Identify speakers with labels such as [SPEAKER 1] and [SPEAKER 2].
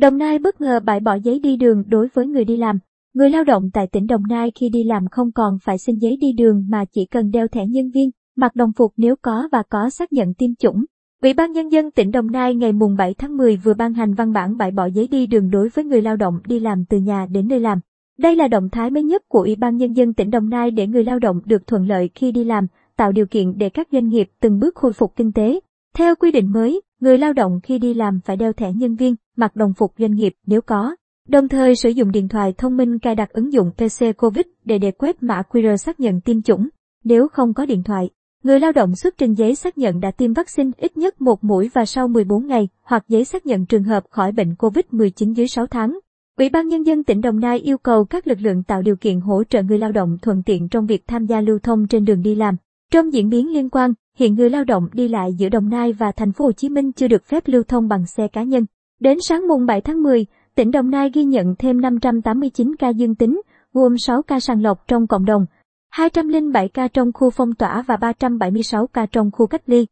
[SPEAKER 1] Đồng Nai bất ngờ bãi bỏ giấy đi đường đối với người đi làm. Người lao động tại tỉnh Đồng Nai khi đi làm không còn phải xin giấy đi đường mà chỉ cần đeo thẻ nhân viên, mặc đồng phục nếu có và có xác nhận tiêm chủng. Ủy ban Nhân dân tỉnh Đồng Nai ngày mùng 7 tháng 10 vừa ban hành văn bản bãi bỏ giấy đi đường đối với người lao động đi làm từ nhà đến nơi làm. Đây là động thái mới nhất của Ủy ban Nhân dân tỉnh Đồng Nai để người lao động được thuận lợi khi đi làm, tạo điều kiện để các doanh nghiệp từng bước khôi phục kinh tế. Theo quy định mới, người lao động khi đi làm phải đeo thẻ nhân viên, mặc đồng phục doanh nghiệp nếu có. Đồng thời sử dụng điện thoại thông minh cài đặt ứng dụng PC COVID để để quét mã QR xác nhận tiêm chủng. Nếu không có điện thoại, người lao động xuất trình giấy xác nhận đã tiêm vaccine ít nhất một mũi và sau 14 ngày, hoặc giấy xác nhận trường hợp khỏi bệnh COVID-19 dưới 6 tháng. Ủy ban Nhân dân tỉnh Đồng Nai yêu cầu các lực lượng tạo điều kiện hỗ trợ người lao động thuận tiện trong việc tham gia lưu thông trên đường đi làm. Trong diễn biến liên quan, hiện người lao động đi lại giữa Đồng Nai và thành phố Hồ Chí Minh chưa được phép lưu thông bằng xe cá nhân. Đến sáng mùng 7 tháng 10, tỉnh Đồng Nai ghi nhận thêm 589 ca dương tính, gồm 6 ca sàng lọc trong cộng đồng, 207 ca trong khu phong tỏa và 376 ca trong khu cách ly.